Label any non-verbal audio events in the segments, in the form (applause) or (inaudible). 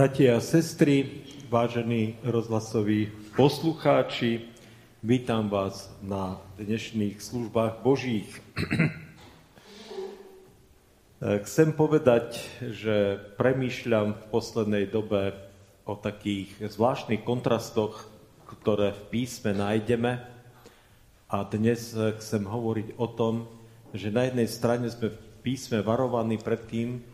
Bratia a sestry, vážení rozhlasoví poslucháči, vítam vás na dnešných službách Božích. (clears throat) Chcem povedať, že premýšľam v poslednej dobe o takých zvláštnych kontrastoch, ktoré v písme nájdeme. A dnes chcem hovoriť o tom, že na jednej strane sme v písme varovaní pred tým,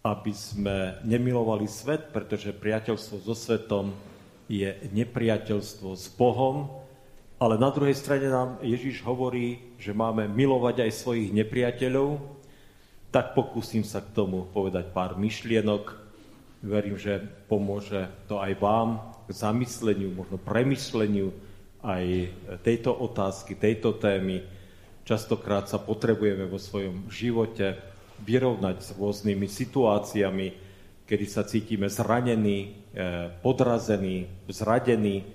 aby sme nemilovali svet, pretože priateľstvo so svetom je nepriateľstvo s Bohom, ale na druhej strane nám Ježiš hovorí, že máme milovať aj svojich nepriateľov, tak pokúsim sa k tomu povedať pár myšlienok. Verím, že pomôže to aj vám k zamysleniu, možno premysleniu aj tejto otázky, tejto témy. Častokrát sa potrebujeme vo svojom živote vyrovnať s rôznymi situáciami, kedy sa cítime zranení, eh, podrazení, zradení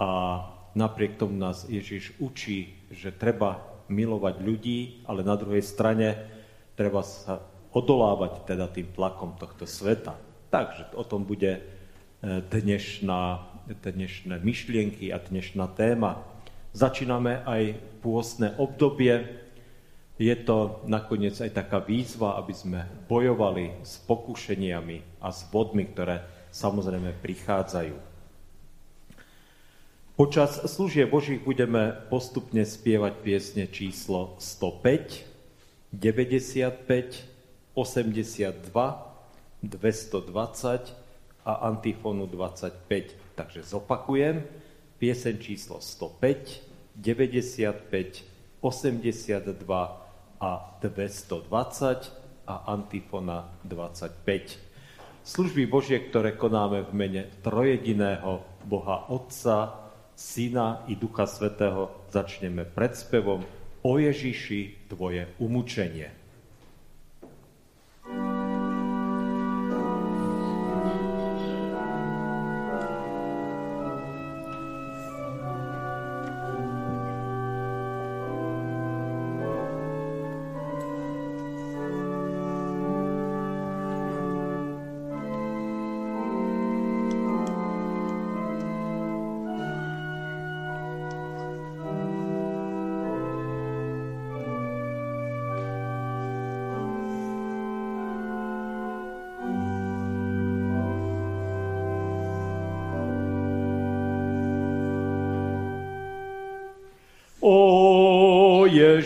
a napriek tomu nás Ježiš učí, že treba milovať ľudí, ale na druhej strane treba sa odolávať teda tým tlakom tohto sveta. Takže o tom bude eh, dnešná, dnešné myšlienky a dnešná téma. Začíname aj pôstne obdobie, je to nakoniec aj taká výzva, aby sme bojovali s pokušeniami a s vodmi, ktoré samozrejme prichádzajú. Počas služie Božích budeme postupne spievať piesne číslo 105, 95, 82, 220 a antifonu 25. Takže zopakujem. Pieseň číslo 105, 95, 82, a 220 a antifona 25. Služby Božie, ktoré konáme v mene trojediného Boha Otca, Syna i Ducha Svetého, začneme predspevom o Ježiši Tvoje umúčenie.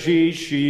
She. She.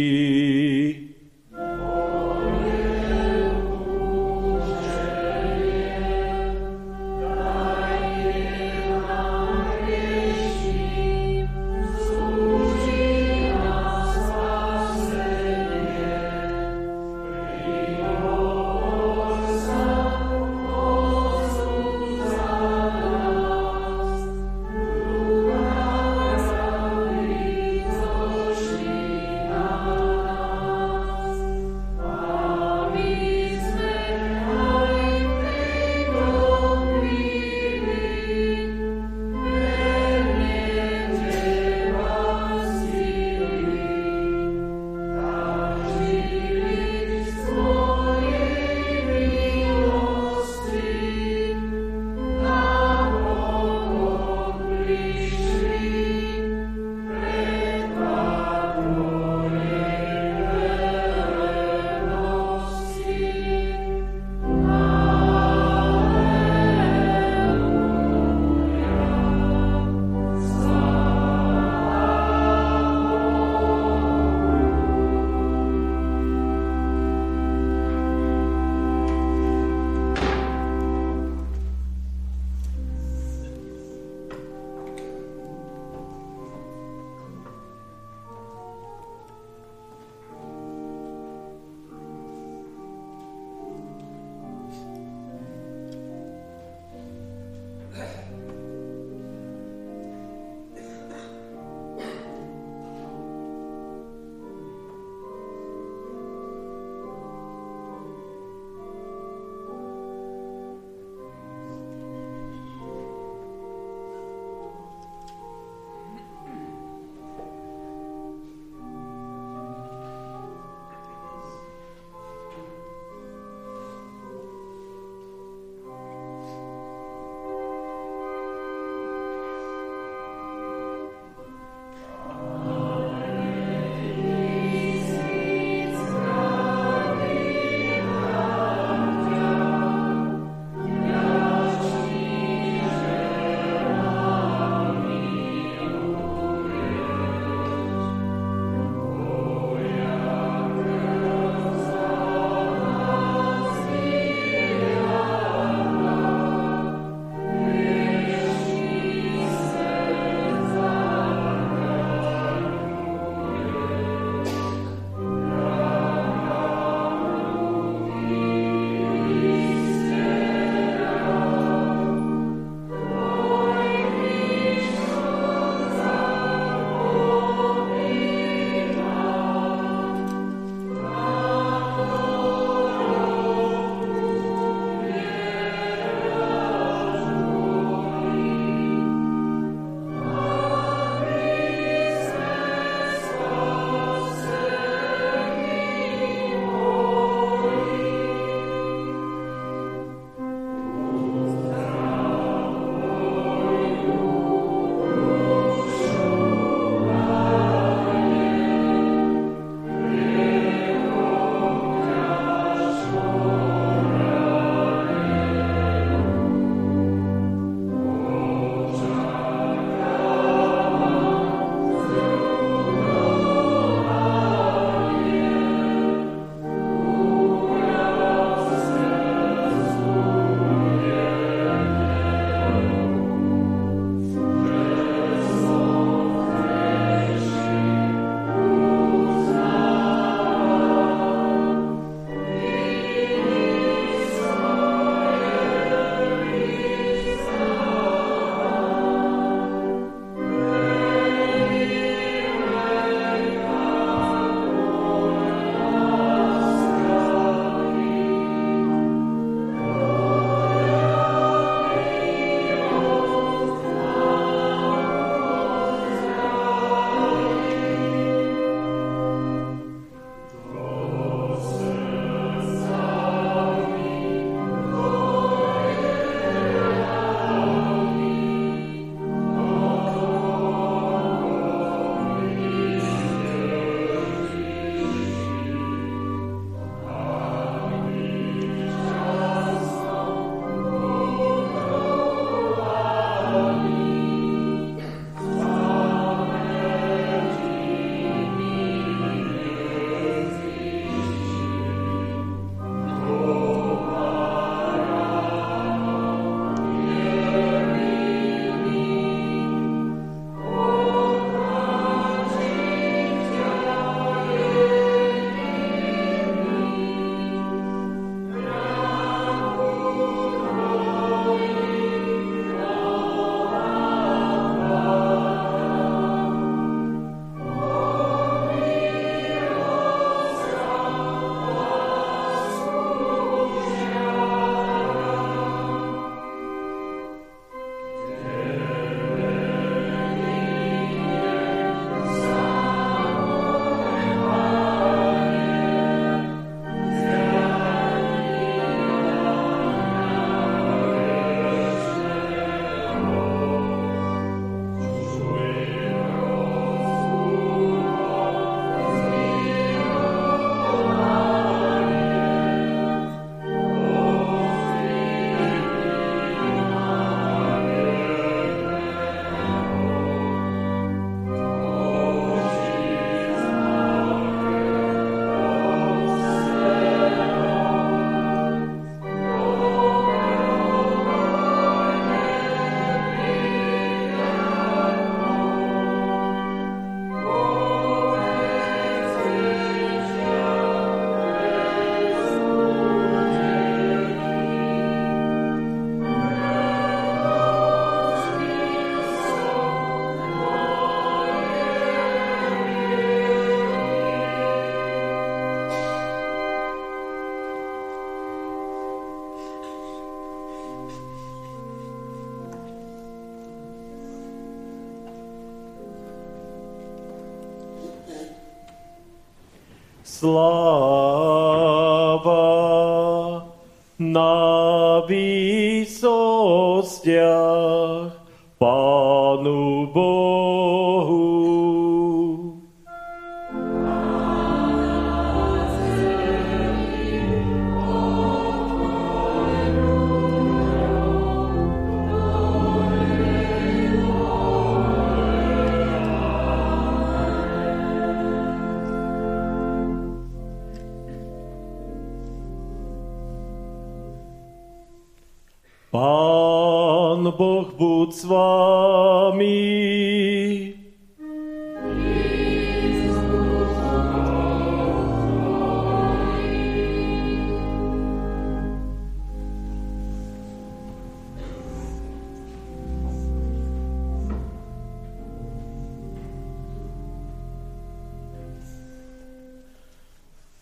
Sláva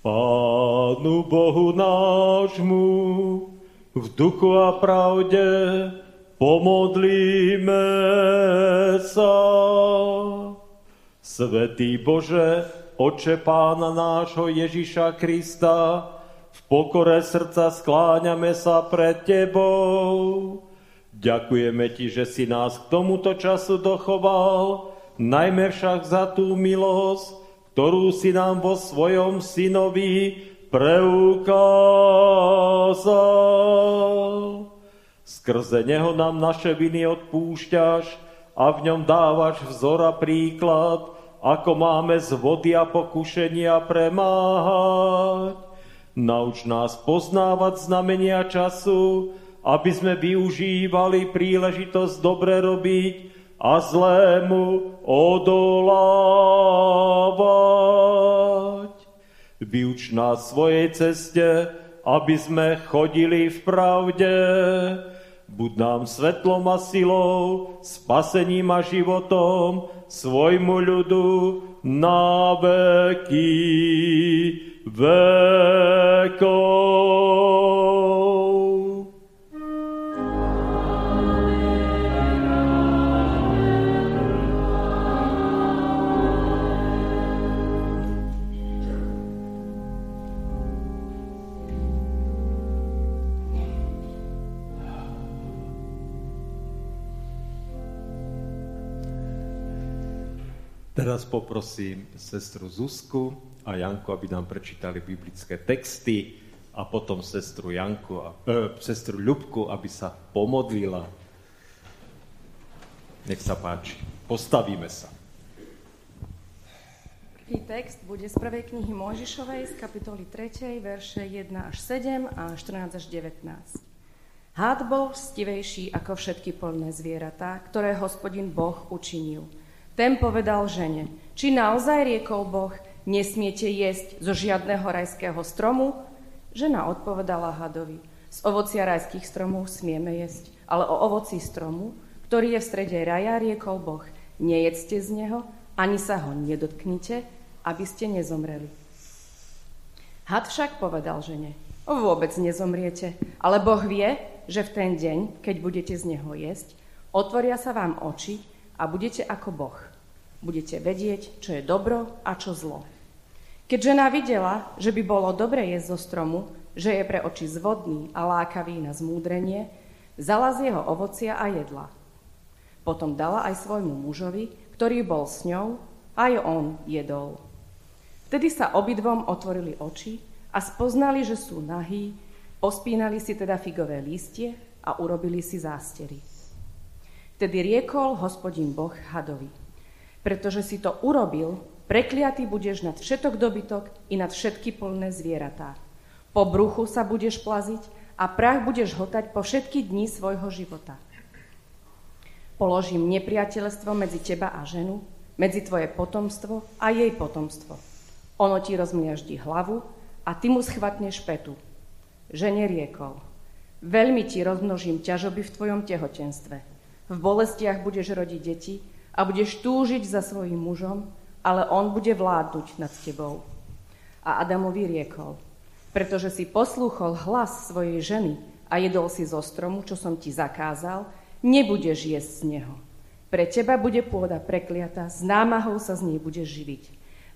Pánu Bohu nášmu, v duchu a pravde pomodlíme sa. Svetý Bože, Oče Pána nášho Ježiša Krista, v pokore srdca skláňame sa pred Tebou. Ďakujeme Ti, že si nás k tomuto času dochoval, najmä však za tú milosť, ktorú si nám vo svojom synovi preukázal. Skrze Neho nám naše viny odpúšťaš a v ňom dávaš vzor a príklad, ako máme z vody a pokušenia premáhať. Nauč nás poznávať znamenia času, aby sme využívali príležitosť dobre robiť a zlému odolávať. Vyuč nás svojej ceste, aby sme chodili v pravde. Buď nám svetlom a silou, spasením a životom, svojmu ľudu na veky vekov. Teraz poprosím sestru Zuzku a Janku, aby nám prečítali biblické texty a potom sestru, Janku a, e, sestru Ľubku, aby sa pomodlila. Nech sa páči. Postavíme sa. Prvý text bude z prvej knihy Mojžišovej z kapitoly 3, verše 1 až 7 a 14 až 19. Hád bol stivejší ako všetky polné zvieratá, ktoré hospodin Boh učinil – ten povedal žene, či naozaj riekol Boh, nesmiete jesť zo žiadneho rajského stromu? Žena odpovedala hadovi, z ovocia rajských stromov smieme jesť, ale o ovoci stromu, ktorý je v strede raja, riekol Boh, nejedzte z neho, ani sa ho nedotknite, aby ste nezomreli. Had však povedal žene, vôbec nezomriete, ale Boh vie, že v ten deň, keď budete z neho jesť, otvoria sa vám oči a budete ako Boh. Budete vedieť, čo je dobro a čo zlo. Keď žena videla, že by bolo dobre jesť zo stromu, že je pre oči zvodný a lákavý na zmúdrenie, zala z jeho ovocia a jedla. Potom dala aj svojmu mužovi, ktorý bol s ňou, aj on jedol. Vtedy sa obidvom otvorili oči a spoznali, že sú nahí, pospínali si teda figové lístie a urobili si zástery. Vtedy riekol hospodin Boh hadovi pretože si to urobil, prekliatý budeš nad všetok dobytok i nad všetky plné zvieratá. Po bruchu sa budeš plaziť a prach budeš hotať po všetky dní svojho života. Položím nepriateľstvo medzi teba a ženu, medzi tvoje potomstvo a jej potomstvo. Ono ti rozmiaždí hlavu a ty mu schvatneš petu. Žene riekol, veľmi ti rozmnožím ťažoby v tvojom tehotenstve. V bolestiach budeš rodiť deti a budeš túžiť za svojim mužom, ale on bude vládnuť nad tebou. A Adamovi riekol, pretože si poslúchol hlas svojej ženy a jedol si zo stromu, čo som ti zakázal, nebudeš jesť z neho. Pre teba bude pôda prekliata, s námahou sa z nej budeš živiť.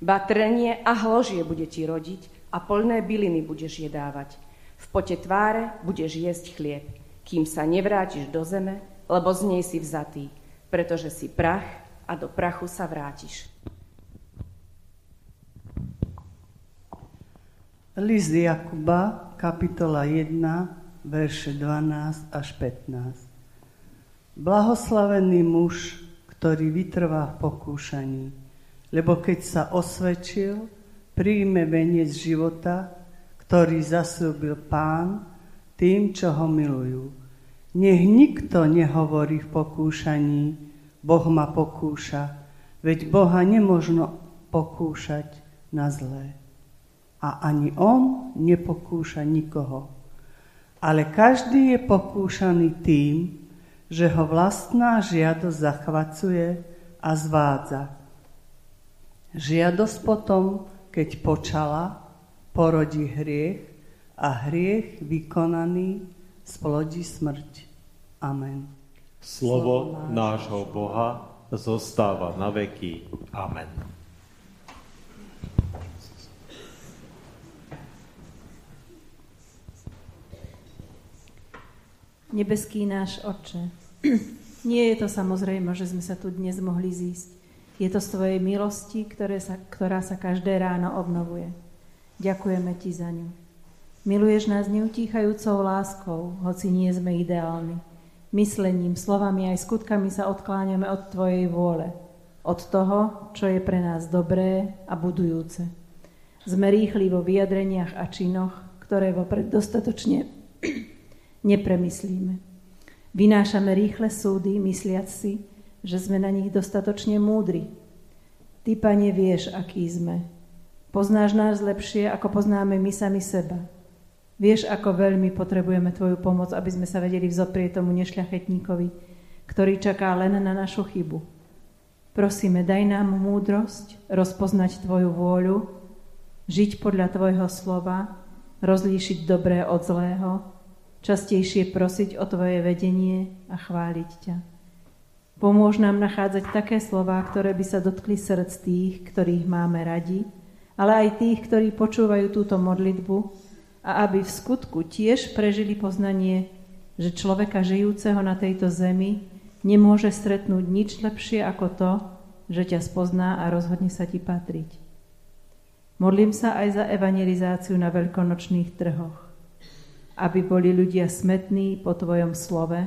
Batrenie a hložie bude ti rodiť a polné byliny budeš jedávať. V pote tváre budeš jesť chlieb, kým sa nevrátiš do zeme, lebo z nej si vzatý, pretože si prach a do prachu sa vrátiš. List Jakuba, kapitola 1, verše 12 až 15. Blahoslavený muž, ktorý vytrvá v pokúšaní, lebo keď sa osvedčil, príjme veniec života, ktorý zasúbil pán tým, čo ho milujú. Nech nikto nehovorí v pokúšaní, Boh ma pokúša, veď Boha nemožno pokúšať na zlé. A ani On nepokúša nikoho. Ale každý je pokúšaný tým, že ho vlastná žiadosť zachvacuje a zvádza. Žiadosť potom, keď počala, porodí hriech a hriech vykonaný splodí smrť. Amen. Slovo nášho Boha zostáva na veky. Amen. Nebeský náš Otče, (clears throat) nie je to samozrejme, že sme sa tu dnes mohli zísť. Je to z Tvojej milosti, ktoré sa, ktorá sa každé ráno obnovuje. Ďakujeme Ti za ňu. Miluješ nás neutíchajúcou láskou, hoci nie sme ideálni. Myslením, slovami aj skutkami sa odkláňame od Tvojej vôle, od toho, čo je pre nás dobré a budujúce. Sme rýchli vo vyjadreniach a činoch, ktoré vopred dostatočne (clears throat) nepremyslíme. Vynášame rýchle súdy, mysliac si, že sme na nich dostatočne múdri. Ty, Pane, vieš, aký sme. Poznáš nás lepšie, ako poznáme my sami seba. Vieš, ako veľmi potrebujeme Tvoju pomoc, aby sme sa vedeli vzoprieť tomu nešľachetníkovi, ktorý čaká len na našu chybu. Prosíme, daj nám múdrosť rozpoznať Tvoju vôľu, žiť podľa Tvojho slova, rozlíšiť dobré od zlého, častejšie prosiť o Tvoje vedenie a chváliť ťa. Pomôž nám nachádzať také slová, ktoré by sa dotkli srdc tých, ktorých máme radi, ale aj tých, ktorí počúvajú túto modlitbu a aby v skutku tiež prežili poznanie, že človeka žijúceho na tejto zemi nemôže stretnúť nič lepšie ako to, že ťa spozná a rozhodne sa ti patriť. Modlím sa aj za evangelizáciu na veľkonočných trhoch aby boli ľudia smetní po Tvojom slove.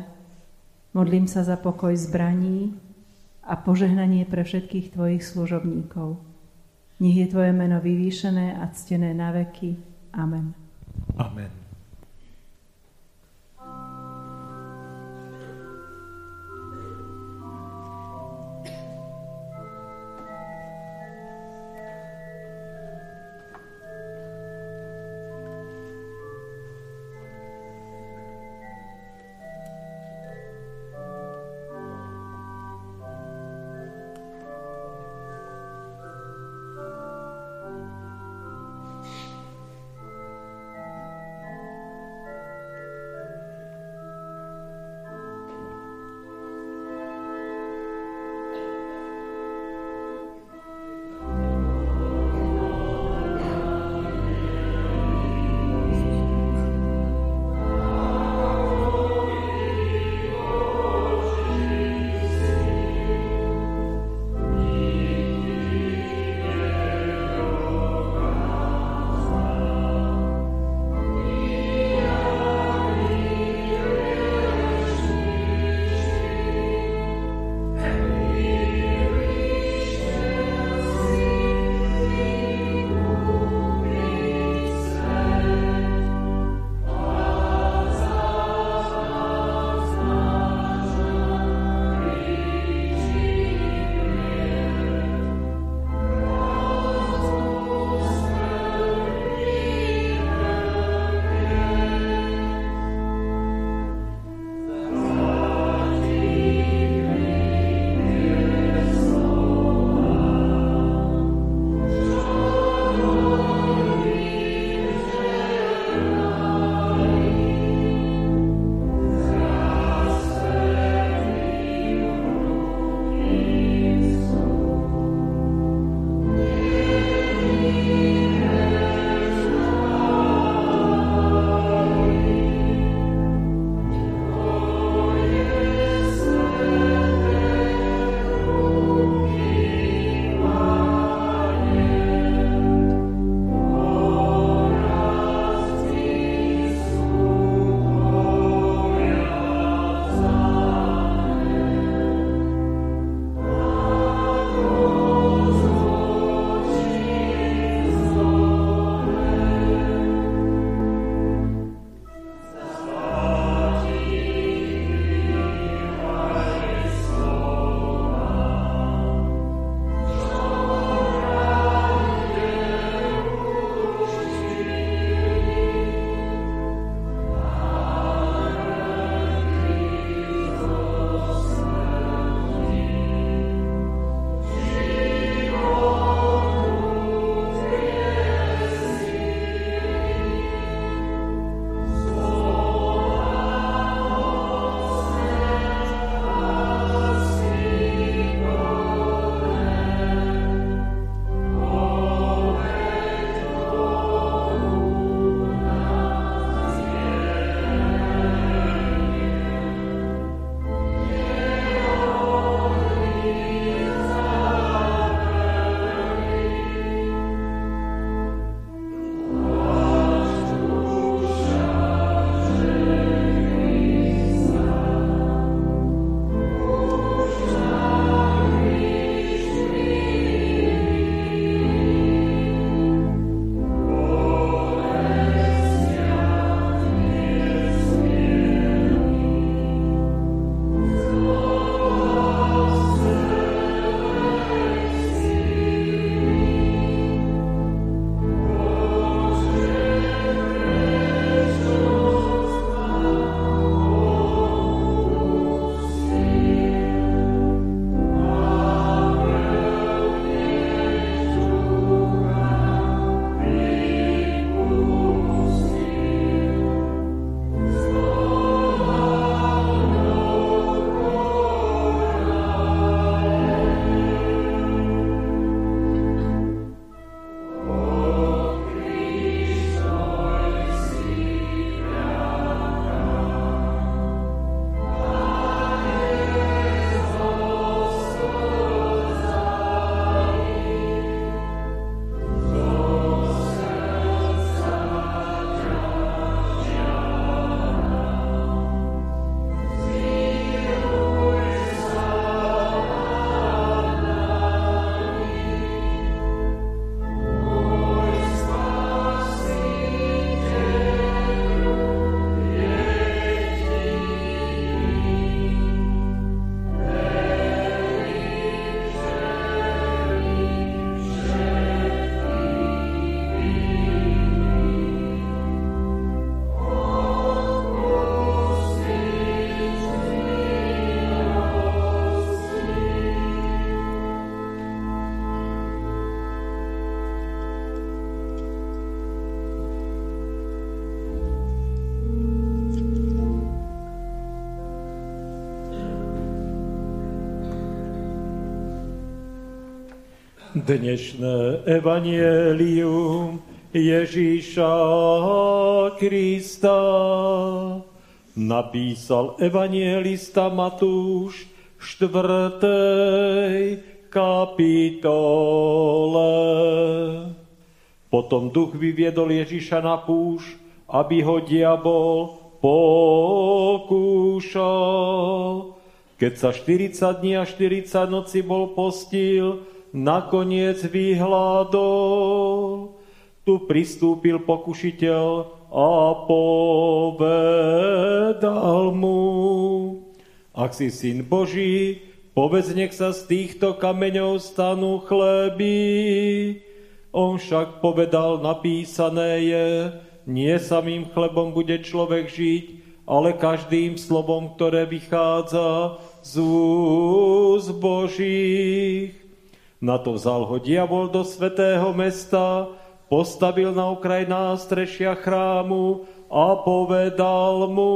Modlím sa za pokoj zbraní a požehnanie pre všetkých Tvojich služobníkov. Nech je Tvoje meno vyvýšené a ctené na veky. Amen. Amen. Dnešné evanielium Ježíša Krista napísal evanielista Matúš v štvrtej kapitole. Potom duch vyviedol Ježíša na púš, aby ho diabol pokúšal. Keď sa 40 dní a 40 noci bol postil, nakoniec vyhľadol. Tu pristúpil pokušiteľ a povedal mu, ak si syn Boží, povedz, nech sa z týchto kameňov stanú chleby. On však povedal, napísané je, nie samým chlebom bude človek žiť, ale každým slovom, ktoré vychádza z úst Božích. Na to vzal ho diabol do svetého mesta, postavil na okraj nástrešia chrámu a povedal mu,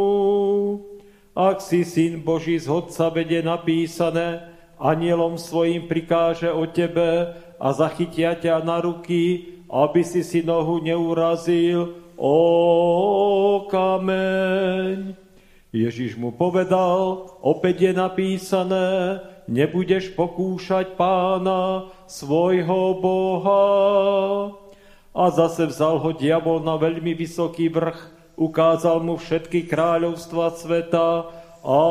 ak si syn Boží z hodca vede napísané, anielom svojim prikáže o tebe a zachytia ťa na ruky aby si si nohu neurazil o kameň. Ježiš mu povedal, opäť je napísané, nebudeš pokúšať pána svojho Boha. A zase vzal ho diabol na veľmi vysoký vrch, ukázal mu všetky kráľovstva sveta a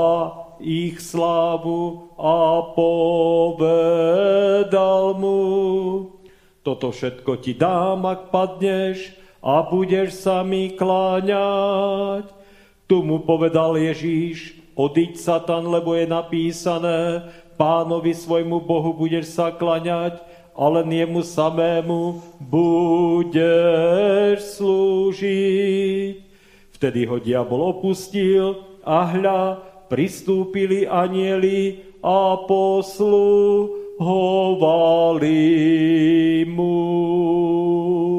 ich slávu a povedal mu, toto všetko ti dám, ak padneš a budeš sa mi kláňať. Tu mu povedal Ježíš, odiď Satan, lebo je napísané, pánovi svojmu Bohu budeš sa klaňať a jemu samému budeš slúžiť. Vtedy ho diabol opustil a hľa, pristúpili anieli a posluhovali mu.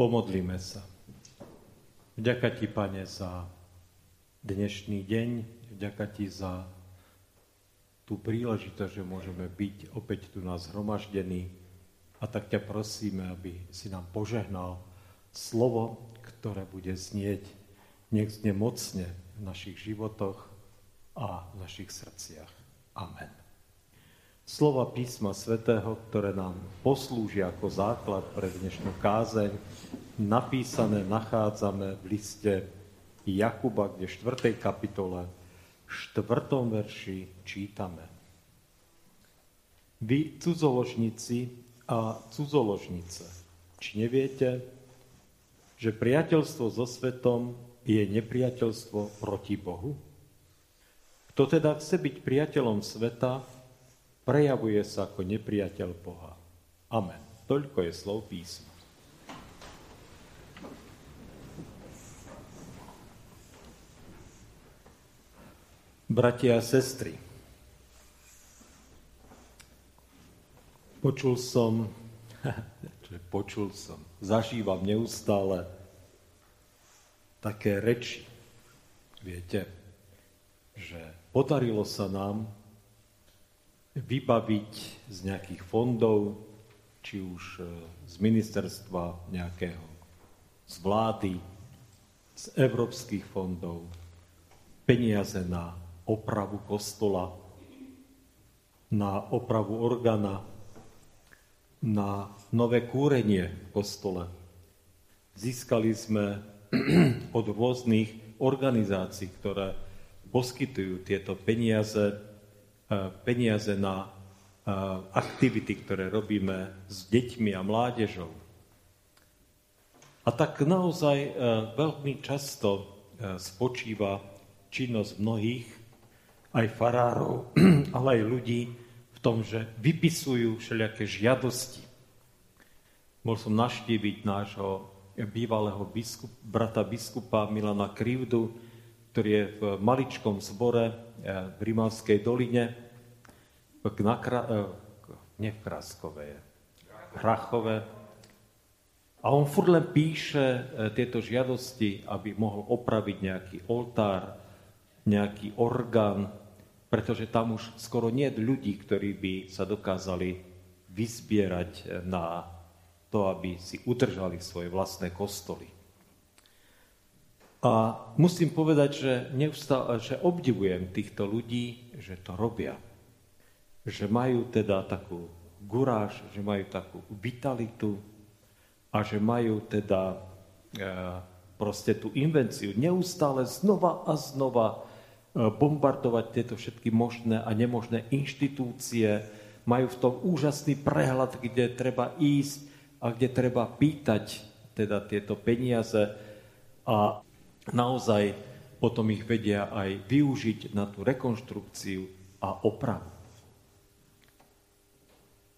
Pomodlíme sa. Vďaka Ti, Pane, za dnešný deň. Vďaka Ti za tú príležitosť, že môžeme byť opäť tu nás zhromaždení. A tak ťa prosíme, aby si nám požehnal slovo, ktoré bude znieť, nech znie mocne v našich životoch a v našich srdciach. Amen. Slova písma svätého, ktoré nám poslúžia ako základ pre dnešnú kázeň, napísané nachádzame v liste Jakuba, kde v 4. kapitole, v 4. verši čítame. Vy cudzoložníci a cudzoložnice, či neviete, že priateľstvo so svetom je nepriateľstvo proti Bohu? Kto teda chce byť priateľom sveta, prejavuje sa ako nepriateľ Boha. Amen. Toľko je slov písma. Bratia a sestry, počul som, (laughs) počul som, zažívam neustále také reči. Viete, že podarilo sa nám vybaviť z nejakých fondov, či už e, z ministerstva nejakého, z vlády, z európskych fondov, peniaze na opravu kostola, na opravu organa, na nové kúrenie v kostole. Získali sme (clears throat) od rôznych organizácií, ktoré poskytujú tieto peniaze peniaze na aktivity, ktoré robíme s deťmi a mládežou. A tak naozaj e, veľmi často e, spočíva činnosť mnohých, aj farárov, (clears throat) ale aj ľudí v tom, že vypisujú všelijaké žiadosti. Bol som naštíviť nášho bývalého biskup, brata biskupa Milana Krivdu, ktorý je v maličkom zbore v Rimavskej doline, na Kra, e, nie v Kraskové, Hrachové. A on furt len píše e, tieto žiadosti, aby mohol opraviť nejaký oltár, nejaký orgán, pretože tam už skoro nie je ľudí, ktorí by sa dokázali vyzbierať e, na to, aby si udržali svoje vlastné kostoly. A musím povedať, že, neustále, že obdivujem týchto ľudí, že to robia. Že majú teda takú guráž, že majú takú vitalitu a že majú teda e, proste tú invenciu neustále znova a znova e, bombardovať tieto všetky možné a nemožné inštitúcie, majú v tom úžasný prehľad, kde treba ísť a kde treba pýtať teda tieto peniaze a naozaj potom ich vedia aj využiť na tú rekonštrukciu a opravu.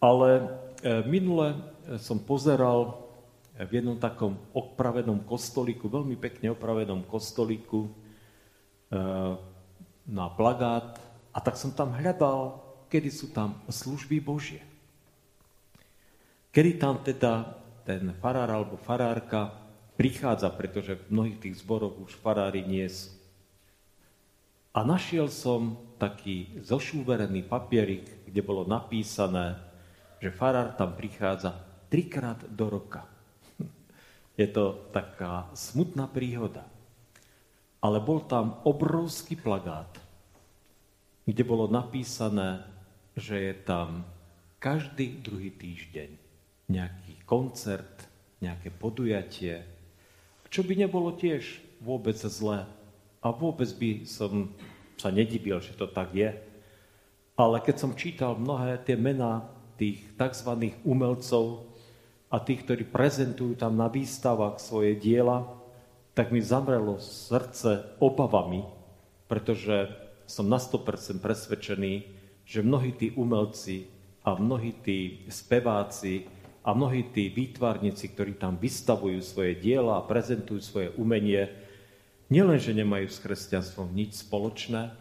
Ale e, minule som pozeral v jednom takom opravenom kostolíku, veľmi pekne opravenom kostolíku e, na plagát a tak som tam hľadal, kedy sú tam služby Božie. Kedy tam teda ten farár alebo farárka prichádza, pretože v mnohých tých zboroch už farári nie sú. A našiel som taký zošúverený papierik, kde bolo napísané, že farár tam prichádza trikrát do roka. (laughs) Je to taká smutná príhoda. Ale bol tam obrovský plagát, kde bolo napísané, že je tam každý druhý týždeň nejaký koncert, nejaké podujatie, čo by nebolo tiež vôbec zlé. A vôbec by som sa nedivil, že to tak je. Ale keď som čítal mnohé tie mená tých tzv. umelcov a tých, ktorí prezentujú tam na výstavách svoje diela, tak mi zamrelo srdce obavami, pretože som na 100% presvedčený, že mnohí tí umelci a mnohí tí speváci a mnohí tí výtvarníci, ktorí tam vystavujú svoje diela a prezentujú svoje umenie, nielenže nemajú s kresťanstvom nič spoločné,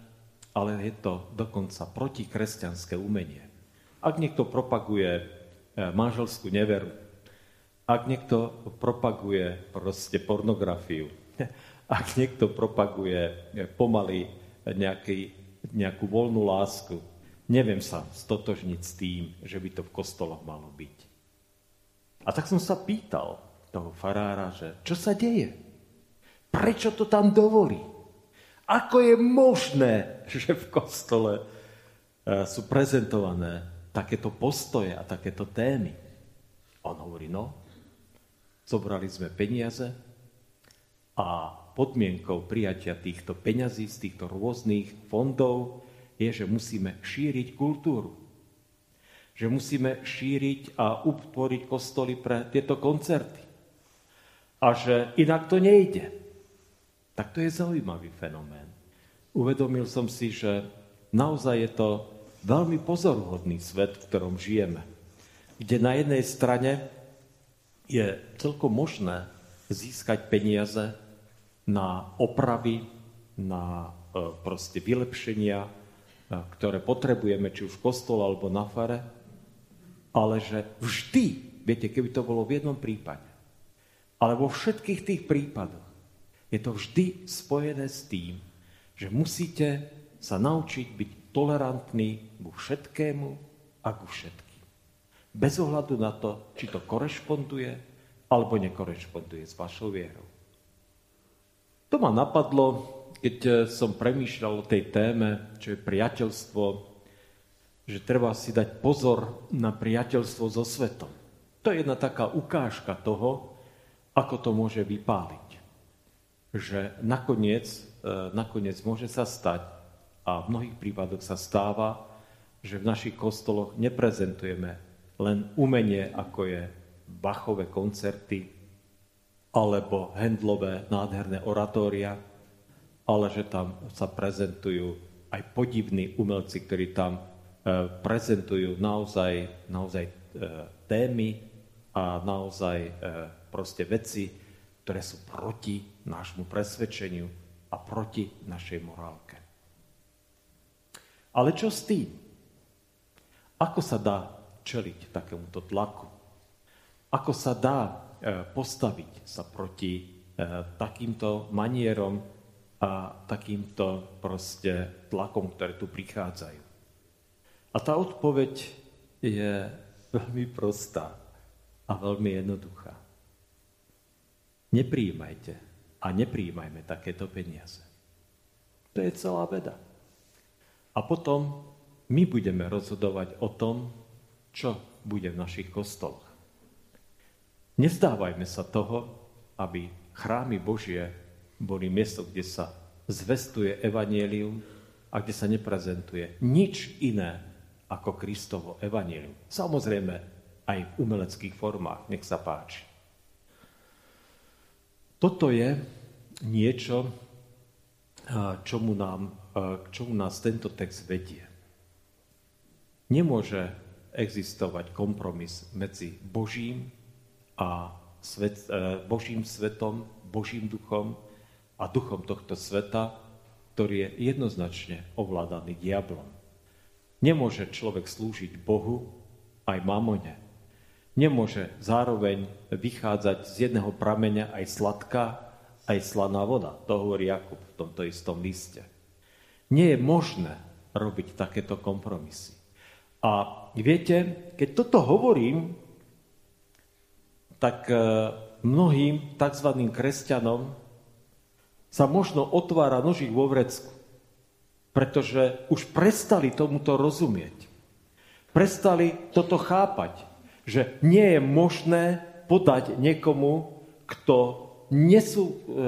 ale je to dokonca protikresťanské umenie. Ak niekto propaguje eh, manželskú neveru, Ak niekto propaguje proste pornografiu, (laughs) ak niekto propaguje pomaly nejaký, nejakú voľnú lásku, neviem sa stotožniť s tým, že by to v kostoloch malo byť. A tak som sa pýtal toho farára, že čo sa deje? Prečo to tam dovolí? Ako je možné, (laughs) že v kostole e, sú prezentované takéto postoje a takéto témy? On hovorí, no, zobrali sme peniaze a podmienkou prijatia týchto peňazí z týchto rôznych fondov je, že musíme šíriť kultúru. Že musíme šíriť a utvoriť kostoly pre tieto koncerty. A že inak to nejde. Tak to je zaujímavý fenomén. Uvedomil som si, že naozaj je to veľmi pozoruhodný svet, v ktorom žijeme. Kde na jednej strane je celkom možné získať peniaze na opravy, na e, proste vylepšenia, e, ktoré potrebujeme, či už v kostole alebo na fare, ale že vždy, viete, keby to bolo v jednom prípade, ale vo všetkých tých prípadoch je to vždy spojené s tým, že musíte sa naučiť byť tolerantní ku všetkému a ku všetkým. Bez ohľadu na to, či to korešponduje alebo nekorešponduje s vašou vierou. To ma napadlo, keď eh, som premýšľal o tej téme, čo je priateľstvo, že treba si dať pozor na priateľstvo so svetom. To je jedna taká ukážka toho, ako to môže vypáliť. Že nakoniec, eh, nakoniec môže sa stať, a v mnohých prípadoch sa stáva, že v našich kostoloch neprezentujeme len umenie, ako je Bachové koncerty, alebo Hendlové nádherné oratória, ale že tam sa prezentujú aj podivní umelci, ktorí tam e, prezentujú naozaj, naozaj e, témy a naozaj e, proste veci, ktoré sú proti nášmu presvedčeniu a proti našej morálke. Ale čo s tým? Ako sa dá čeliť takémuto tlaku? Ako sa dá postaviť sa proti takýmto manierom a takýmto proste tlakom, ktoré tu prichádzajú. A tá odpoveď je veľmi prostá a veľmi jednoduchá. Nepríjmajte a nepríjmajme takéto peniaze. To je celá veda. A potom my budeme rozhodovať o tom, čo bude v našich kostoloch. Nezdávajme sa toho, aby chrámy Božie boli miesto, kde sa zvestuje evanielium a kde sa neprezentuje nič iné ako Kristovo evanielium. Samozrejme aj v umeleckých formách, nech sa páči. Toto je niečo, čomu, nám, čomu nás tento text vedie. Nemôže existovať kompromis medzi Božím a svet, e, Božím svetom, Božím duchom a duchom tohto sveta, ktorý je jednoznačne ovládaný diablom. Nemôže človek slúžiť Bohu aj mamone. Nemôže zároveň vychádzať z jedného prameňa aj sladká, aj slaná voda. To hovorí Jakub v tomto istom liste. Nie je možné robiť takéto kompromisy. A viete, keď toto hovorím, tak e, mnohým tzv. kresťanom sa možno otvára nožík vo vrecku, pretože už prestali tomuto rozumieť. Prestali toto chápať, že nie je možné podať niekomu, kto nesú, e,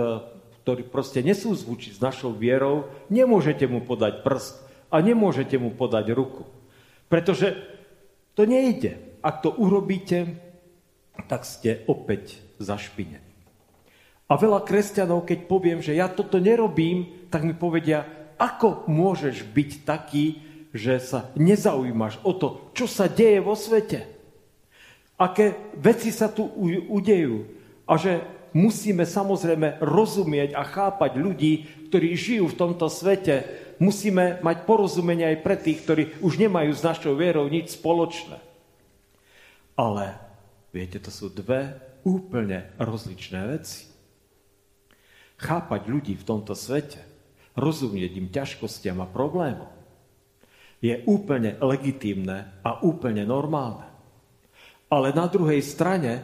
ktorý proste nesúzvučí s našou vierou, nemôžete mu podať prst a nemôžete mu podať ruku. Pretože to nejde. Ak to urobíte, tak ste opäť zašpinení. A veľa kresťanov, keď poviem, že ja toto nerobím, tak mi povedia, ako môžeš byť taký, že sa nezaujímaš o to, čo sa deje vo svete. Aké veci sa tu udejú. A že musíme samozrejme rozumieť a chápať ľudí, ktorí žijú v tomto svete. Musíme mať porozumenie aj pre tých, ktorí už nemajú s našou vierou nič spoločné. Ale Viete, to sú dve úplne rozličné veci. Chápať ľudí v tomto svete, rozumieť im ťažkostiam a problémom, je úplne legitímne a úplne normálne. Ale na druhej strane e,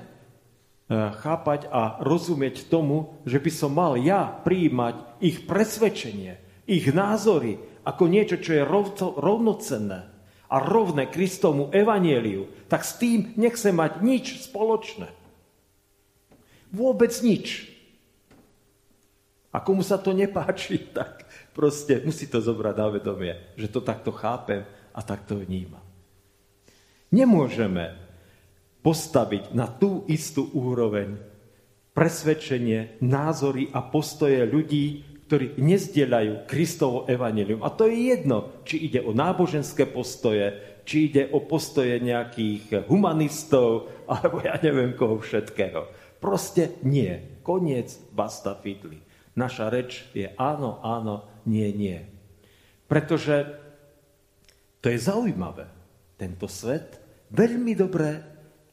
chápať a rozumieť tomu, že by som mal ja prijímať ich presvedčenie, ich názory ako niečo, čo je rovnocenné a rovné Kristovmu evanieliu, tak s tým nechce mať nič spoločné. Vôbec nič. A komu sa to nepáči, (laughs) tak Proste musí to zobrať na vedomie, že to takto chápem a takto vnímam. Nemôžeme postaviť na tú istú úroveň presvedčenie, názory a postoje ľudí, ktorí nezdieľajú Kristovo evanelium. A to je jedno, či ide o náboženské postoje, či ide o postoje nejakých humanistov, (laughs) alebo ja neviem koho všetkého. Proste nie. Koniec, basta fidli. Naša reč je áno, áno, nie, nie. Pretože to je zaujímavé. Tento svet veľmi dobre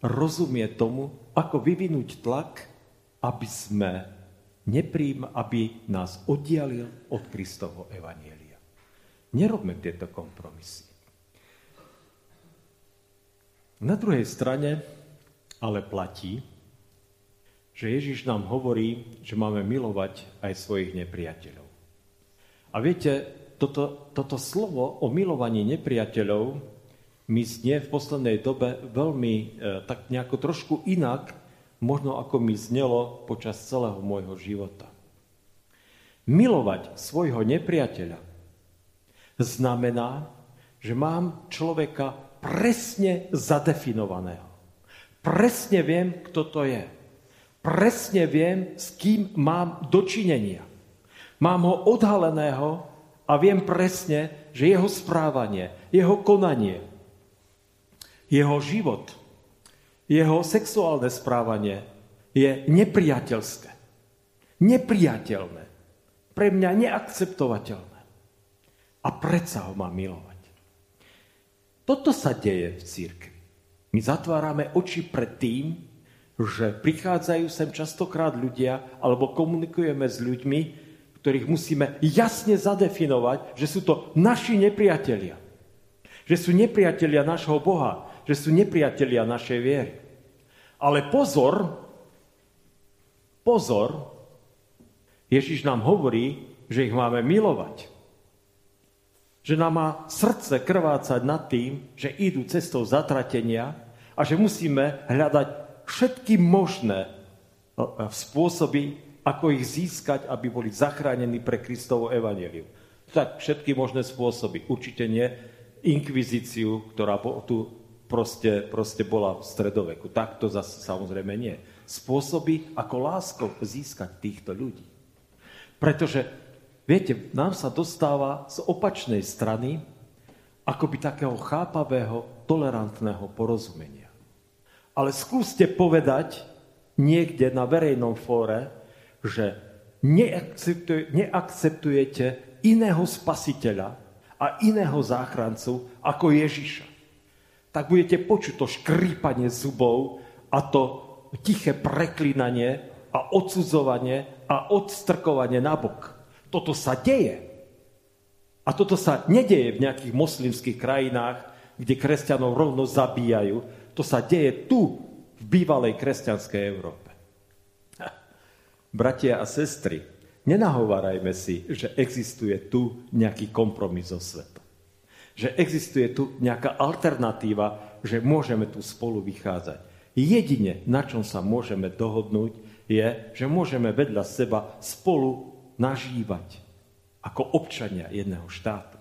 rozumie tomu, ako vyvinúť tlak, aby sme neprím, aby nás oddialil od Kristovho evanielia. Nerobme tieto kompromisy. Na druhej strane ale platí, že Ježiš nám hovorí, že máme milovať aj svojich nepriateľov. A viete, toto, toto slovo o milovaní nepriateľov mi znie v poslednej dobe veľmi e, tak nejako trošku inak, možno ako mi znelo počas celého môjho života. Milovať svojho nepriateľa znamená, že mám človeka presne zadefinovaného. Presne viem, kto to je. Presne viem, s kým mám dočinenia. Mám ho odhaleného a viem presne, že jeho správanie, jeho konanie, jeho život, jeho sexuálne správanie je nepriateľské. Nepriateľné. Pre mňa neakceptovateľné. A predsa ho mám milovať. Toto sa deje v církvi. My zatvárame oči pred tým, že prichádzajú sem častokrát ľudia, alebo komunikujeme s ľuďmi, ktorých musíme jasne zadefinovať, že sú to naši nepriatelia. Že sú nepriatelia našho Boha, že sú nepriatelia našej viery. Ale pozor, pozor, Ježiš nám hovorí, že ich máme milovať. Že nám má srdce krvácať nad tým, že idú cestou zatratenia a že musíme hľadať všetky možné spôsoby, ako ich získať, aby boli zachránení pre Kristovo evanelium. Tak všetky možné spôsoby. Určite nie inkvizíciu, ktorá tu proste, proste bola v stredoveku. Tak to zase samozrejme nie. Spôsoby, ako láskou získať týchto ľudí. Pretože, viete, nám sa dostáva z opačnej strany akoby takého chápavého, tolerantného porozumenia. Ale skúste povedať niekde na verejnom fóre, že neakceptujete iného spasiteľa a iného záchrancu ako Ježiša, tak budete počuť to škrípanie zubov a to tiché preklínanie a odsudzovanie a odstrkovanie na bok. Toto sa deje. A toto sa nedeje v nejakých moslimských krajinách, kde kresťanov rovno zabíjajú. To sa deje tu, v bývalej kresťanskej Európe. Bratia a sestry, nenahovárajme si, že existuje tu nejaký kompromis so svetom. Že existuje tu nejaká alternatíva, že môžeme tu spolu vychádzať. Jedine, na čom sa môžeme dohodnúť, je, že môžeme vedľa seba spolu nažívať ako občania jedného štátu.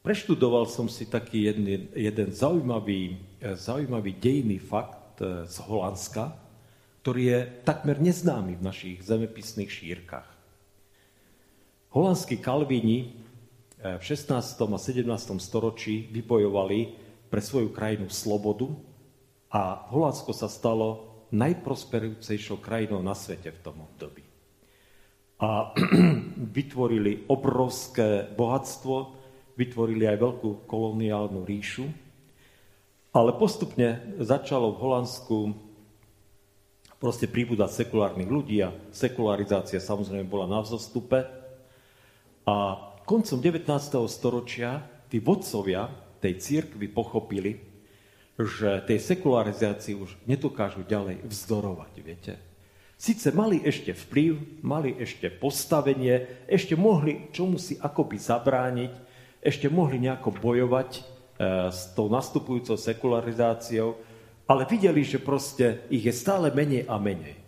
Preštudoval som si taký jeden, jeden zaujímavý, zaujímavý dejný fakt, E, z Holandska, ktorý je takmer neznámy v našich zemepisných šírkach. Holandskí kalvíni e, v 16. a 17. storočí vybojovali pre svoju krajinu slobodu a Holandsko sa stalo najprosperujúcejšou krajinou na svete v tom období. A (clears throat) vytvorili obrovské bohatstvo, vytvorili aj veľkú koloniálnu ríšu Ale postupne začalo v Holandsku proste pribúdať sekulárnych ľudí a sekularizácia samozrejme bola na vzostupe. A koncom 19. storočia tí vodcovia tej církvy pochopili, že tej sekularizácii už nedokážu ďalej vzdorovať, viete. Sice mali ešte vplyv, mali ešte postavenie, ešte mohli čomu si akoby zabrániť, ešte mohli nejako bojovať e, s tou nastupujúcou sekularizáciou, ale videli, že proste ich je stále menej a menej.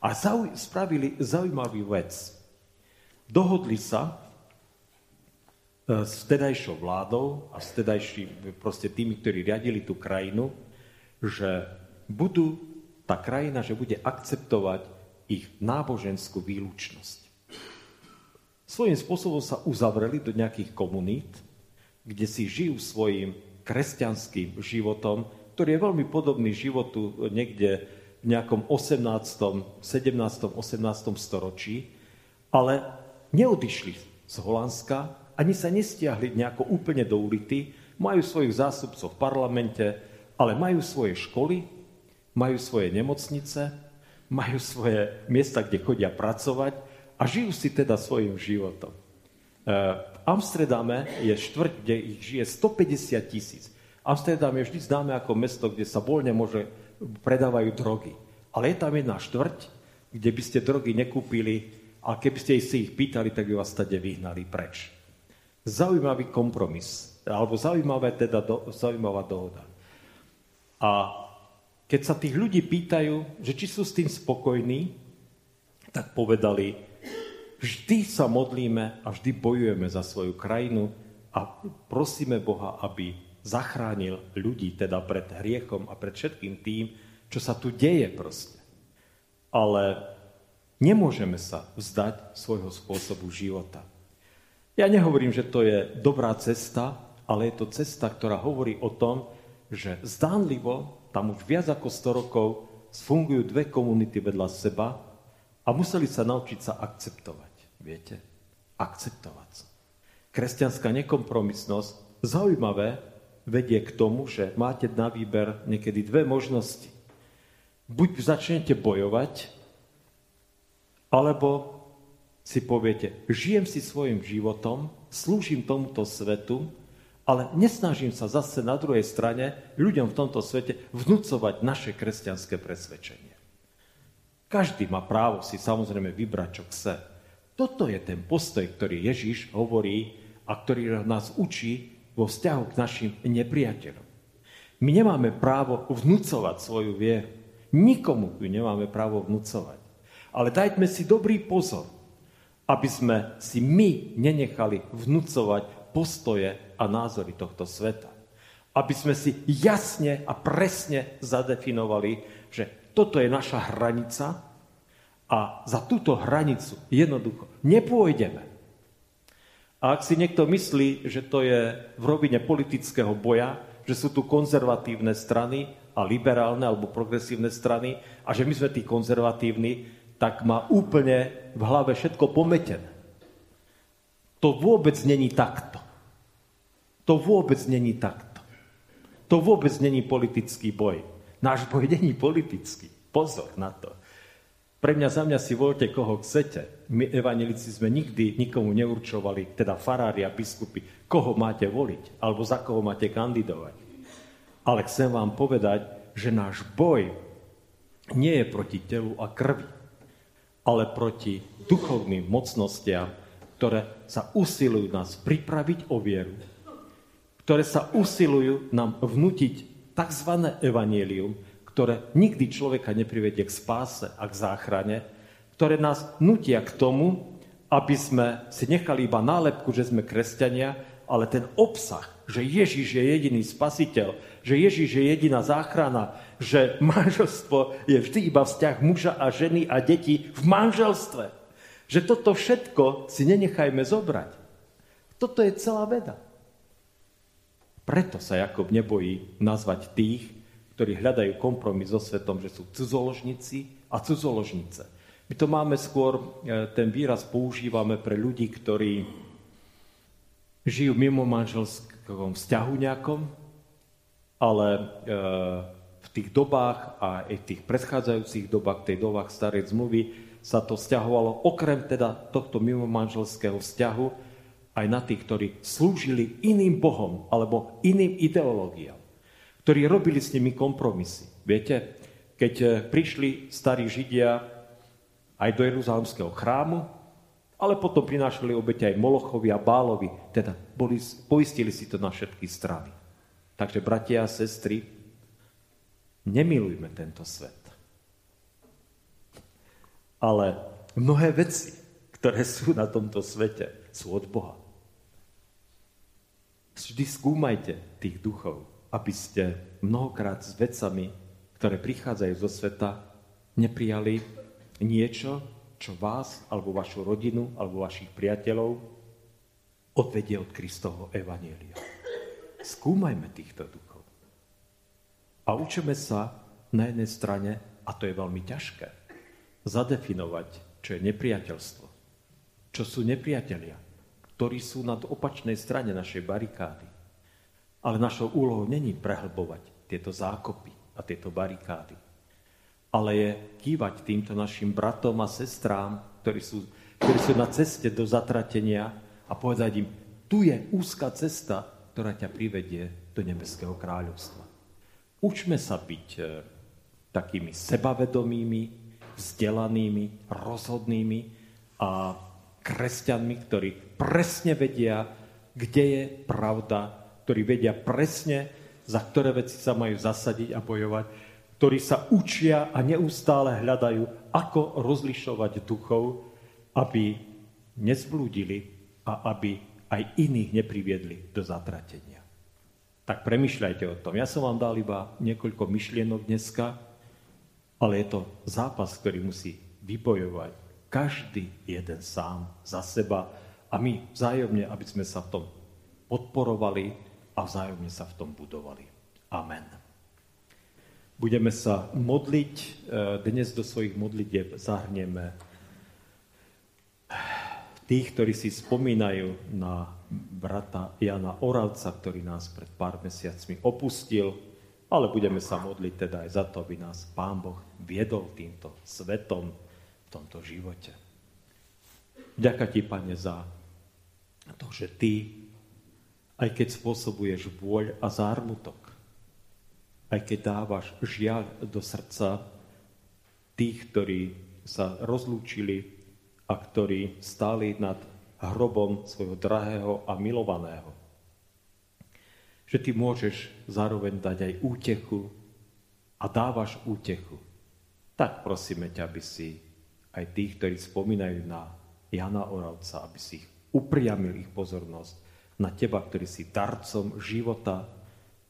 A zau, spravili zaujímavý vec. Dohodli sa e, s vtedajšou vládou a s proste tými, ktorí riadili tú krajinu, že budú, tá krajina, že bude akceptovať ich náboženskú výlučnosť. Svojím spôsobom sa uzavreli do nejakých komunít, kde si žijú svojim kresťanským životom, ktorý je veľmi podobný životu niekde v nejakom 18., 17., 18. storočí, ale neodišli z Holandska, ani sa nestiahli nejako úplne do ulity, majú svojich zástupcov v parlamente, ale majú svoje školy, majú svoje nemocnice, majú svoje miesta, kde chodia pracovať a žijú si teda svojim životom. E, v Amsterdame je štvrť, kde ich žije 150 tisíc. Amsterdam je vždy známe ako mesto, kde sa voľne môže, predávajú drogy. Ale je tam jedna štvrť, kde by ste drogy nekúpili a keby ste si ich pýtali, tak by vás tade vyhnali preč. Zaujímavý kompromis, alebo zaujímavé teda do, zaujímavá dohoda. A keď sa tých ľudí pýtajú, že či sú s tým spokojní, tak povedali, vždy sa modlíme a vždy bojujeme za svoju krajinu a prosíme Boha, aby zachránil ľudí teda pred hriechom a pred všetkým tým, čo sa tu deje proste. Ale nemôžeme sa vzdať svojho spôsobu života. Ja nehovorím, že to je dobrá cesta, ale je to cesta, ktorá hovorí o tom, že zdánlivo tam už viac ako 100 rokov fungujú dve komunity vedľa seba a museli sa naučiť sa akceptovať. Viete? Akceptovať sa. Kresťanská nekompromisnosť, zaujímavé, vedie k tomu, že máte na výber niekedy dve možnosti. Buď začnete bojovať, alebo si poviete, žijem si svojim životom, slúžim tomuto svetu, ale nesnažím sa zase na druhej strane ľuďom v tomto svete vnúcovať naše kresťanské presvedčenie. Každý má právo si samozrejme vybrať, čo chce. Toto je ten postoj, ktorý Ježíš hovorí a ktorý nás učí vo vzťahu k našim nepriateľom. My nemáme právo vnúcovať svoju vieru. Nikomu ju nemáme právo vnúcovať. Ale dajme si dobrý pozor, aby sme si my nenechali vnúcovať postoje a názory tohto sveta. Aby sme si jasne a presne zadefinovali, že toto je naša hranica a za túto hranicu jednoducho nepôjdeme. A ak si niekto myslí, že to je v rovine politického boja, že sú tu konzervatívne strany a liberálne alebo progresívne strany a že my sme tí konzervatívni, tak má úplne v hlave všetko pometené. To vôbec není takto. To vôbec není takto. To vôbec není politický boj. Náš boj není politický. Pozor na to. Pre mňa, za mňa si voľte, koho chcete. My, evanelici, sme nikdy nikomu neurčovali, teda farári a biskupy, koho máte voliť, alebo za koho máte kandidovať. Ale chcem vám povedať, že náš boj nie je proti telu a krvi, ale proti duchovným mocnostiam, ktoré sa usilujú nás pripraviť o vieru, ktoré sa usilujú nám vnútiť tzv. evanielium, ktoré nikdy človeka neprivedie k spáse a k záchrane, ktoré nás nutia k tomu, aby sme si nechali iba nálepku, že sme kresťania, ale ten obsah, že Ježiš je jediný spasiteľ, že Ježiš je jediná záchrana, že manželstvo je vždy iba vzťah muža a ženy a detí v manželstve. Že toto všetko si nenechajme zobrať. Toto je celá veda. Preto sa Jakob nebojí nazvať tých, ktorí hľadajú kompromis so svetom, že sú cudzoložníci a cudzoložnice. My to máme skôr, e, ten výraz používame pre ľudí, ktorí žijú mimo manželskom vzťahu nejakom, ale e, v tých dobách a aj v tých predchádzajúcich dobách, tej dobách starej zmluvy, sa to vzťahovalo okrem teda tohto mimomanželského vzťahu aj na tých, ktorí slúžili iným bohom alebo iným ideológiám, ktorí robili s nimi kompromisy. Viete, keď e, prišli starí Židia aj do Jeruzalemského chrámu, ale potom prinášali obete aj Molochovi a Bálovi, teda boli, poistili si to na všetky strany. Takže, bratia a sestry, nemilujme tento svet. Ale mnohé veci, ktoré sú na tomto svete, sú od Boha. Vždy skúmajte tých duchov, aby ste mnohokrát s vecami, ktoré prichádzajú zo sveta, neprijali niečo, čo vás, alebo vašu rodinu, alebo vašich priateľov odvedie od Kristovho Evanielia. Skúmajme týchto duchov. A učíme sa na jednej strane, a to je veľmi ťažké, zadefinovať, čo je nepriateľstvo. Čo sú nepriatelia, ktorí sú na opačnej strane našej barikády. Ale našou úlohou není prehlbovať tieto zákopy a tieto barikády ale je kývať týmto našim bratom a sestrám, ktorí sú, ktorí sú na ceste do zatratenia a povedať im, tu je úzka cesta, ktorá ťa privedie do nebeského kráľovstva. Učme sa byť e, takými sebavedomými, vzdelanými, rozhodnými a kresťanmi, ktorí presne vedia, kde je pravda, ktorí vedia presne, za ktoré veci sa majú zasadiť a bojovať ktorí sa učia a neustále hľadajú, ako rozlišovať duchov, aby nezblúdili a aby aj iných nepriviedli do zatratenia. Tak premyšľajte o tom. Ja som vám dal iba niekoľko myšlienok dneska, ale je to zápas, ktorý musí vybojovať každý jeden sám za seba a my vzájomne, aby sme sa v tom podporovali a vzájomne sa v tom budovali. Amen. Budeme sa modliť. E, dnes do svojich modlitieb zahrnieme tých, ktorí si spomínajú na brata Jana Oravca, ktorý nás pred pár mesiacmi opustil, ale budeme sa modliť teda aj za to, aby nás Pán Boh viedol týmto svetom v tomto živote. Ďakujem ti, Pane, za to, že Ty, aj keď spôsobuješ vôľ a zármutok, aj keď dávaš žiaľ do srdca tých, ktorí sa rozlúčili a ktorí stáli nad hrobom svojho drahého a milovaného. Že ty môžeš zároveň dať aj útechu a dávaš útechu. Tak prosíme ťa, aby si aj tých, ktorí spomínajú na Jana Oravca, aby si ich upriamil ich pozornosť na teba, ktorý si darcom života,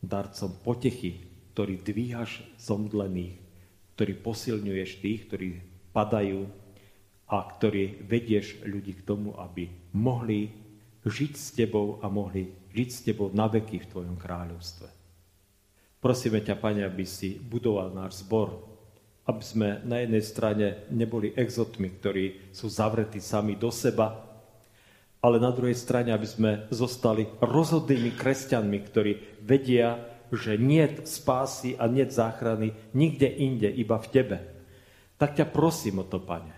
darcom potechy, ktorý dvíhaš zomdlených, ktorý posilňuješ tých, ktorí padajú a ktorý vedieš ľudí k tomu, aby mohli žiť s tebou a mohli žiť s tebou na veky v tvojom kráľovstve. Prosíme ťa, Pane, aby si budoval náš zbor, aby sme na jednej strane neboli exotmi, ktorí sú zavretí sami do seba, ale na druhej strane, aby sme zostali rozhodnými kresťanmi, ktorí vedia, že nie spásy a nie záchrany nikde inde, iba v Tebe. Tak ťa prosím o to, Pane.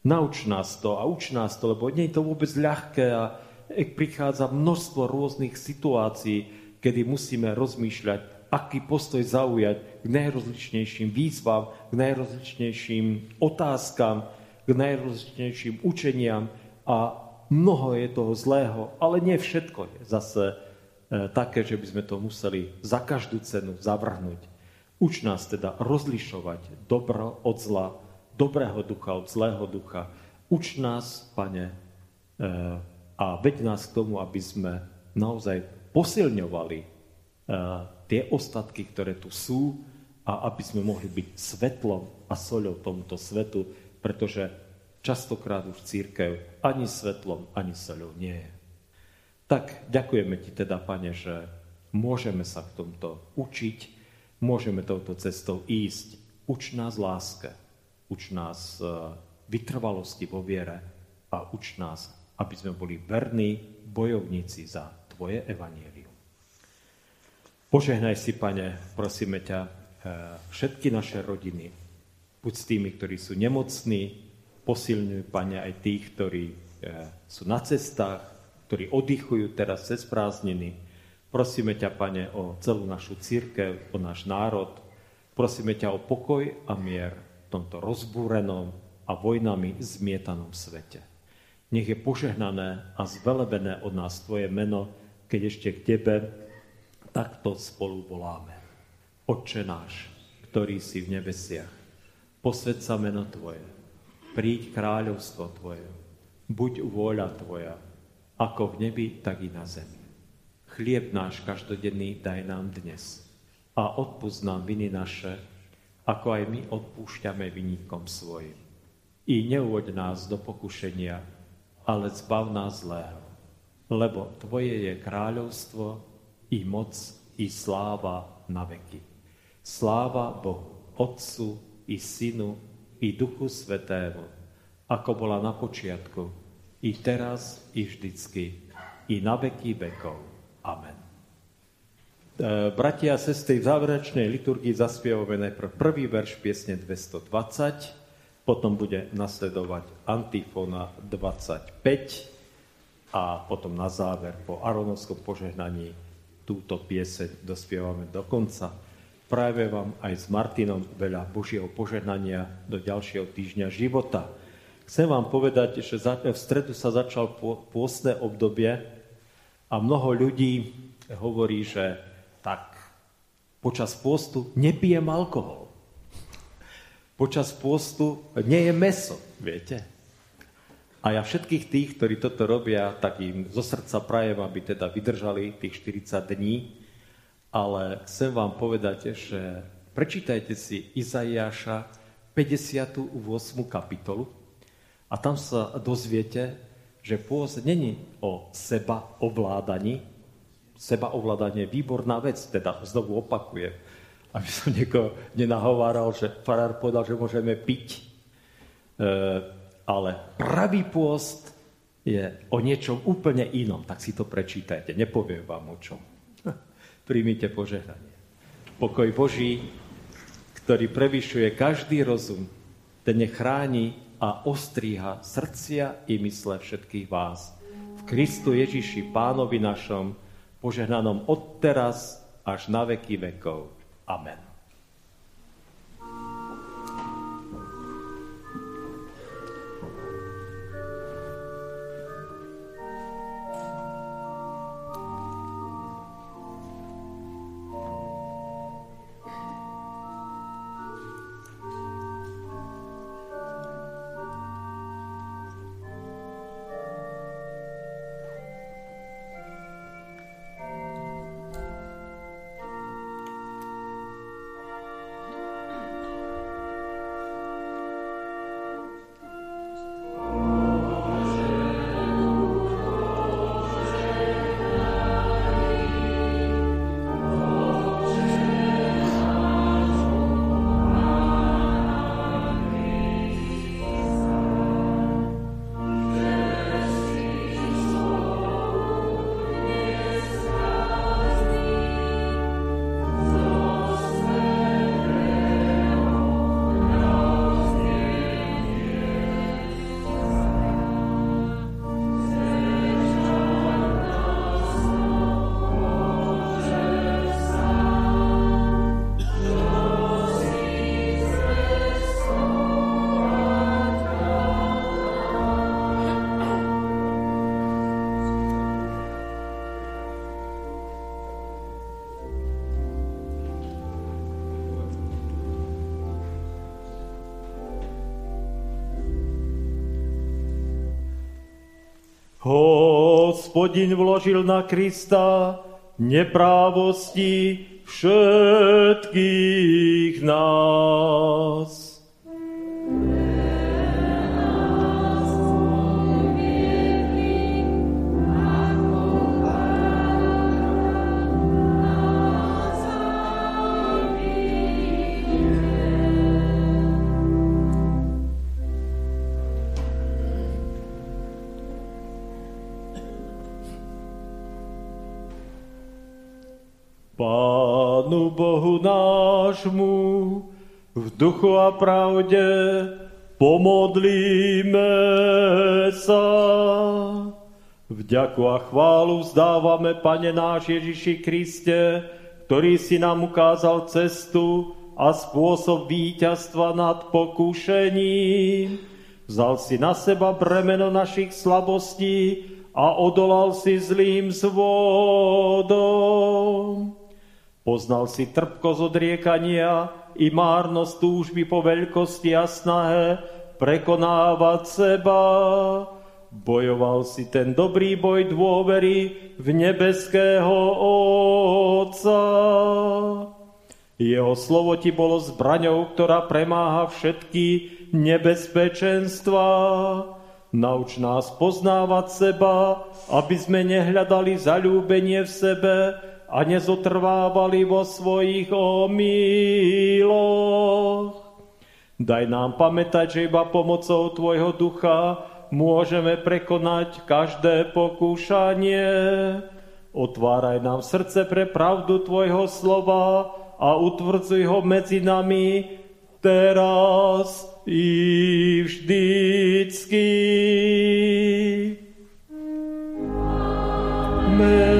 Nauč nás to a uč nás to, lebo nie je to vôbec ľahké a prichádza množstvo rôznych situácií, kedy musíme rozmýšľať, aký postoj zaujať k najrozličnejším výzvam, k najrozličnejším otázkam, k najrozličnejším učeniam a mnoho je toho zlého, ale nie všetko je zase E, také, že by sme to museli za každú cenu zavrhnúť. Uč nás teda rozlišovať dobro od zla, dobrého ducha od zlého ducha. Uč nás, pane, e, a veď nás k tomu, aby sme naozaj posilňovali e, tie ostatky, ktoré tu sú a aby sme mohli byť svetlom a soľou tomuto svetu, pretože častokrát už církev ani svetlom, ani soľou nie je. Tak ďakujeme ti teda, pane, že môžeme sa v tomto učiť, môžeme touto cestou ísť. Uč nás láske, uč nás e, vytrvalosti vo viere a uč nás, aby sme boli verní bojovníci za Tvoje evanielium. Požehnaj si, Pane, prosíme ťa, eh, všetky naše rodiny. Buď s tými, ktorí sú nemocní, posilňuj, Pane, aj tých, ktorí eh, sú na cestách, ktorí oddychujú teraz cez prázdniny. Prosíme ťa, Pane, o celú našu církev, o náš národ. Prosíme ťa o pokoj a mier v tomto rozbúrenom a vojnami zmietanom svete. Nech je požehnané a zvelebené od nás Tvoje meno, keď ešte k Tebe takto spolu voláme. Otče náš, ktorý si v nebesiach, posved meno Tvoje, príď kráľovstvo Tvoje, buď vôľa Tvoja, ako v nebi, tak i na zemi. Chlieb náš každodenný daj nám dnes a odpúsť nám viny naše, ako aj my odpúšťame vinníkom svojim. I neuvoď nás do pokušenia, ale zbav nás zlého. Lebo Tvoje je kráľovstvo, i moc, i sláva na veky. Sláva Bohu, Otcu, i Synu, i Duchu Svetému, ako bola na počiatku, i teraz, i vždycky, i na veky vekov. Amen. E, bratia a sestry, v záverečnej liturgii zaspievame najprv prvý verš piesne 220, potom bude nasledovať antifona 25 a potom na záver po aronovskom požehnaní túto pieseň dospievame do konca. Práve vám aj s Martinom veľa Božieho požehnania do ďalšieho týždňa života. Chcem vám povedať, že v stredu sa začal pôstne obdobie a mnoho ľudí hovorí, že tak počas pôstu nepijem alkohol počas pôstu nie je meso, viete? A ja všetkých tých, ktorí toto robia, tak im zo srdca prajem, aby teda vydržali tých 40 dní. Ale chcem vám povedať, že prečítajte si Izaiáša 58. kapitolu a tam sa dozviete, že pôst není o seba ovládaní. Seba ovládanie je výborná vec, teda znovu opakujem aby som niekoho nenahováral, že farár povedal, že môžeme piť. E, ale pravý pôst je o niečom úplne inom. Tak si to prečítajte, nepoviem vám o čom. Príjmite požehnanie. Pokoj Boží, ktorý prevyšuje každý rozum, ten nechráni a ostríha srdcia i mysle všetkých vás. V Kristu Ježiši, Pánovi našom, požehnanom od teraz až na veky vekov. Amen. Hospodin vložil na Krista neprávosti všetkých nás. Duchu a pravde pomodlíme sa. Vďaku a chválu vzdávame, Pane náš Ježiši Kriste, ktorý si nám ukázal cestu a spôsob víťazstva nad pokúšením. Vzal si na seba bremeno našich slabostí a odolal si zlým zvodom. Poznal si trpkosť odriekania i márnosť túžby po veľkosti a snahe prekonávať seba Bojoval si ten dobrý boj dôvery v nebeského Otca. Jeho slovo ti bolo zbraňou, ktorá premáha všetky nebezpečenstva. Nauč nás poznávať seba, aby sme nehľadali zalúbenie v sebe a nezotrvávali vo svojich omýloch. Daj nám pamätať, že iba pomocou Tvojho ducha môžeme prekonať každé pokúšanie. Otváraj nám srdce pre pravdu Tvojho slova a utvrdzuj ho medzi nami teraz i vždycky. Amen.